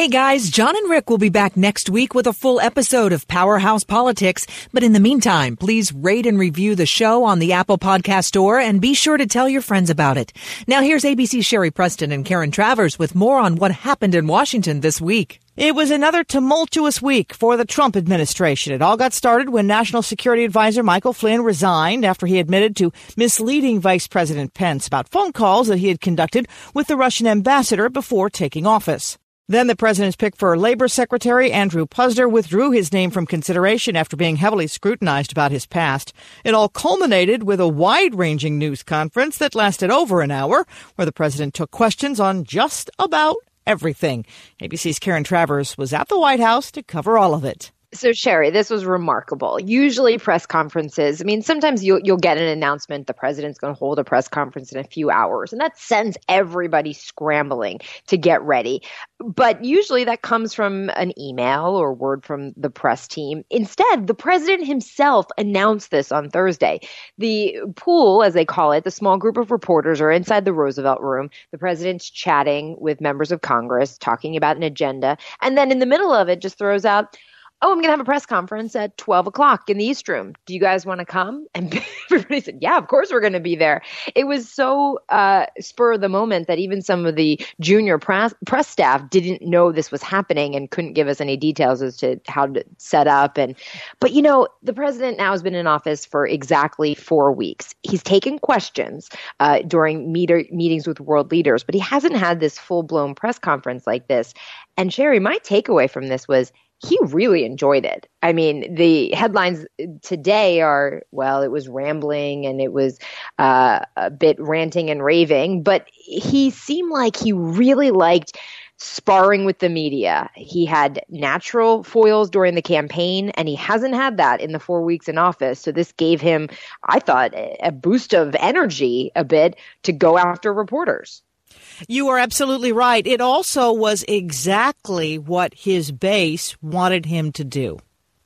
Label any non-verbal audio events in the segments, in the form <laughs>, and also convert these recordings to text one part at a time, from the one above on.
Hey guys, Jon and Rick will be back next week with a full episode of Powerhouse Politics. But in the meantime, please rate and review the show on the Apple Podcast Store and be sure to tell your friends about it. Now here's ABC's Sherry Preston and Karen Travers with more on what happened in Washington this week. It was another tumultuous week for the Trump administration. It all got started when National Security Advisor Michael Flynn resigned after he admitted to misleading Vice President Pence about phone calls that he had conducted with the Russian ambassador before taking office. Then the president's pick for Labor Secretary Andrew Puzder withdrew his name from consideration after being heavily scrutinized about his past. It all culminated with a wide-ranging news conference that lasted over an hour, where the president took questions on just about everything. ABC's Karen Travers was at the White House to cover all of it. So Sherry, this was remarkable. Usually press conferences, I mean, sometimes you'll you'll get an announcement the president's going to hold a press conference in a few hours, and that sends everybody scrambling to get ready. But usually that comes from an email or word from the press team. Instead, the president himself announced this on Thursday. The pool, as they call it, the small group of reporters are inside the Roosevelt room. The president's chatting with members of Congress, talking about an agenda, and then in the middle of it just throws out oh, I'm going to have a press conference at 12 o'clock in the East Room. Do you guys want to come? <laughs> And everybody said, yeah, of course we're going to be there. It was so uh, spur of the moment that even some of the junior press, press staff didn't know this was happening and couldn't give us any details as to how to set up. And But, you know, the president now has been in office for exactly four weeks. He's taken questions uh, during meter, meetings with world leaders, but he hasn't had this full-blown press conference like this. And Sherry, my takeaway from this was he really enjoyed it. I mean, the headlines today are well, it was rambling and it was uh, a bit ranting and raving, but he seemed like he really liked sparring with the media. He had natural foils during the campaign, and he hasn't had that in the four weeks in office. So this gave him, I thought, a boost of energy a bit to go after reporters. You are absolutely right. It also was exactly what his base wanted him to do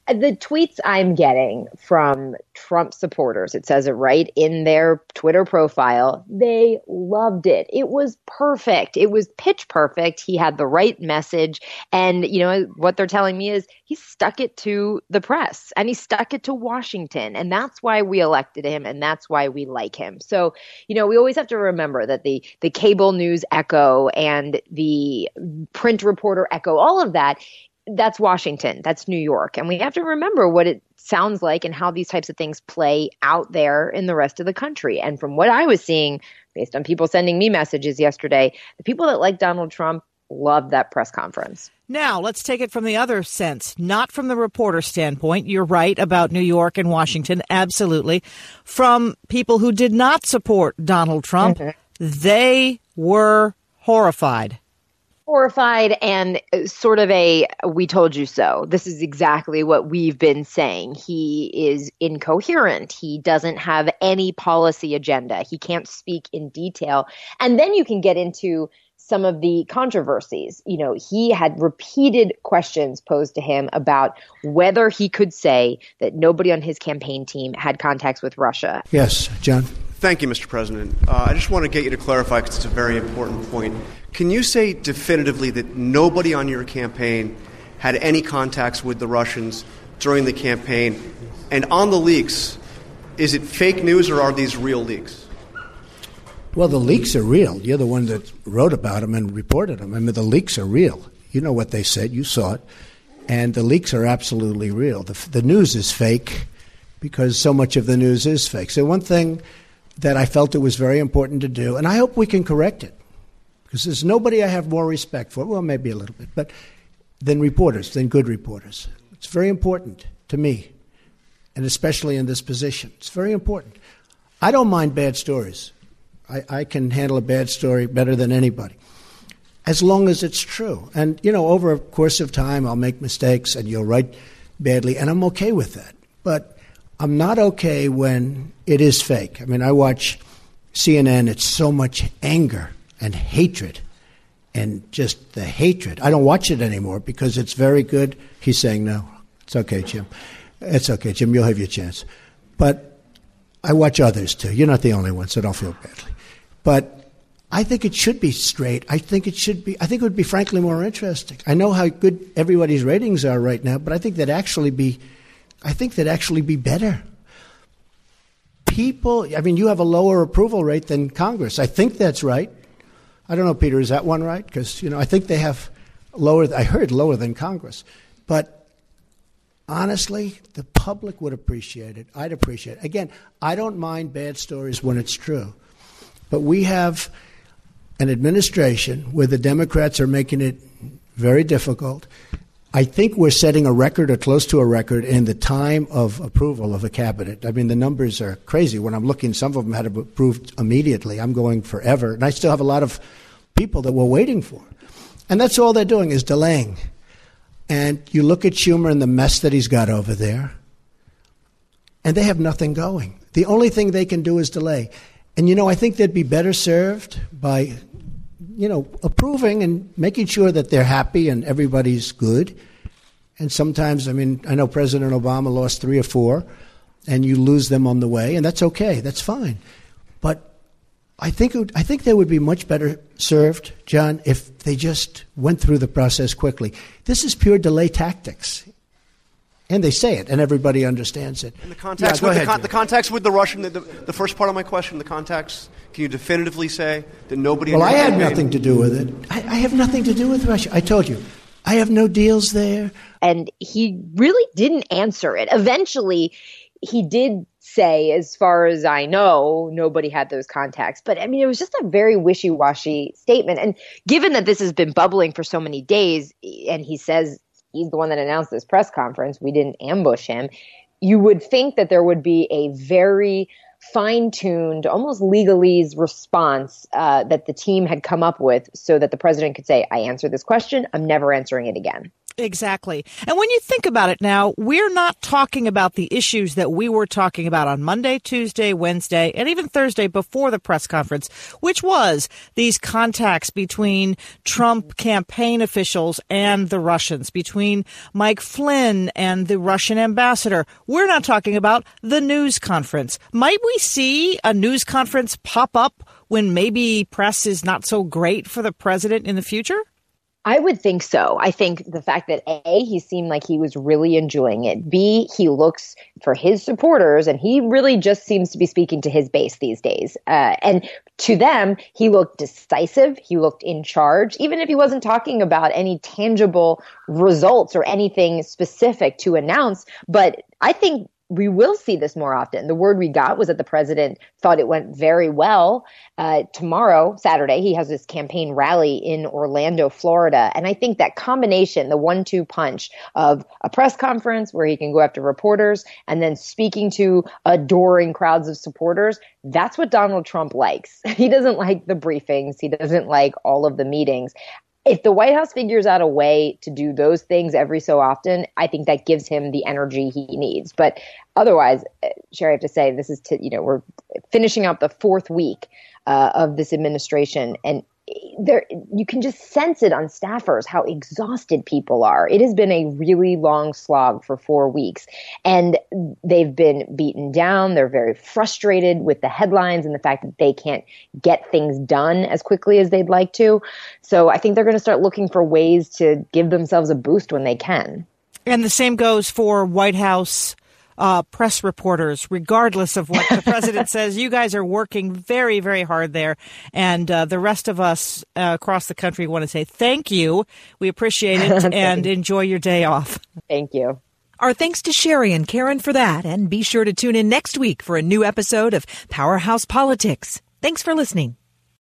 the tweets I'm getting from Trump supporters, it says it right in their Twitter profile, they loved it. It was perfect. It was pitch perfect. He had the right message. And, you know, what they're telling me is he stuck it to the press and he stuck it to Washington. And that's why we elected him and that's why we like him. So, you know, we always have to remember that the, the cable news echo and the print reporter echo, all of that that's Washington, that's New York. And we have to remember what it sounds like and how these types of things play out there in the rest of the country. And from what I was seeing, based on people sending me messages yesterday, the people that like Donald Trump loved that press conference. Now, let's take it from the other sense, not from the reporter standpoint. You're right about New York and Washington, absolutely. From people who did not support Donald Trump, mm-hmm. they were horrified horrified and uh, sort of a we told you so. This is exactly what we've been saying. He is incoherent. He doesn't have any policy agenda. He can't speak in detail. And then you can get into some of the controversies. You know, he had repeated questions posed to him about whether he could say that nobody on his campaign team had contacts with Russia. Yes, John. Thank you, Mr. President. Uh, I just want to get you to clarify because it's a very important point. Can you say definitively that nobody on your campaign had any contacts with the Russians during the campaign? And on the leaks, is it fake news or are these real leaks? Well, the leaks are real. You're the one that wrote about them and reported them. I mean, the leaks are real. You know what they said, you saw it. And the leaks are absolutely real. The, the news is fake because so much of the news is fake. So, one thing that I felt it was very important to do, and I hope we can correct it. Because there's nobody I have more respect for, well, maybe a little bit, but than reporters, than good reporters. It's very important to me, and especially in this position. It's very important. I don't mind bad stories. I, I can handle a bad story better than anybody, as long as it's true. And, you know, over a course of time, I'll make mistakes and you'll write badly, and I'm okay with that. But I'm not okay when it is fake. I mean, I watch CNN, it's so much anger and hatred and just the hatred. I don't watch it anymore because it's very good. He's saying, no, it's okay, Jim. It's okay, Jim, you'll have your chance. But I watch others too. You're not the only one, so don't feel badly. But I think it should be straight. I think it should be. I think it would be frankly more interesting. I know how good everybody's ratings are right now, but I think that actually be. I think that actually be better. People, I mean, you have a lower approval rate than Congress. I think that's right. I don't know, Peter. Is that one right? Because you know, I think they have lower. I heard lower than Congress, but honestly, the public would appreciate it. I'd appreciate it. Again, I don't mind bad stories when it's true, but we have an administration where the Democrats are making it very difficult. I think we're setting a record or close to a record in the time of approval of a cabinet. I mean, the numbers are crazy. When I'm looking, some of them had approved immediately. I'm going forever. And I still have a lot of people that we're waiting for. And that's all they're doing is delaying. And you look at Schumer and the mess that he's got over there, and they have nothing going. The only thing they can do is delay. And you know, I think they'd be better served by you know, approving and making sure that they're happy and everybody's good. And sometimes, I mean, I know President Obama lost three or four, and you lose them on the way, and that's okay. That's fine. But I think would, I think they would be much better served, John, if they just went through the process quickly. This is pure delay tactics. And they say it, and everybody understands it. And the contacts, yeah, with, ahead, the, con- the, contacts with the Russian, the, the, the, first part of my question, the contacts, can you definitively say that nobody. Well, I had nothing to do with it. I, I have nothing to do with Russia. I told you. I have no deals there. And he really didn't answer it. Eventually, he did say, as far as I know, nobody had those contacts. But I mean, it was just a very wishy washy statement. And given that this has been bubbling for so many days, and he says he's the one that announced this press conference. We didn't ambush him. You would think that there would be a very fine tuned, almost legalese response uh, that the team had come up with so that the president could say, I answered this question. I'm never answering it again. Exactly. And when you think about it now, we're not talking about the issues that we were talking about on Monday, Tuesday, Wednesday, and even Thursday before the press conference, which was these contacts between Trump campaign officials and the Russians, between Mike Flynn and the Russian ambassador. We're not talking about the news conference. Might we see a news conference pop up when maybe press is not so great for the president in the future? I would think so. I think the fact that A, he seemed like he was really enjoying it. B, he looks for his supporters and he really just seems to be speaking to his base these days. Uh, and to them, he looked decisive. He looked in charge, even if he wasn't talking about any tangible results or anything specific to announce. But I think we will see this more often. The word we got was that the president thought it went very well. Uh, tomorrow, Saturday, he has this campaign rally in Orlando, Florida. And I think that combination, the one two punch of a press conference where he can go after reporters and then speaking to adoring crowds of supporters, that's what Donald Trump likes. <laughs> He doesn't like the briefings, he doesn't like all of the meetings if the White House figures out a way to do those things every so often, I think that gives him the energy he needs. But otherwise, uh, Sherry, I have to say, this is to, you know, we're finishing out the fourth week uh, of this administration, and there you can just sense it on staffers how exhausted people are. It has been a really long slog for 4 weeks and they've been beaten down. They're very frustrated with the headlines and the fact that they can't get things done as quickly as they'd like to. So i think they're going to start looking for ways to give themselves a boost when they can. And the same goes for white house uh, press reporters, regardless of what the president <laughs> says. You guys are working very, very hard there. And uh, the rest of us uh, across the country want to say thank you. We appreciate it <laughs> and enjoy your day off. Thank you. Our thanks to Sherry and Karen for that. And be sure to tune in next week for a new episode of Powerhouse Politics. Thanks for listening.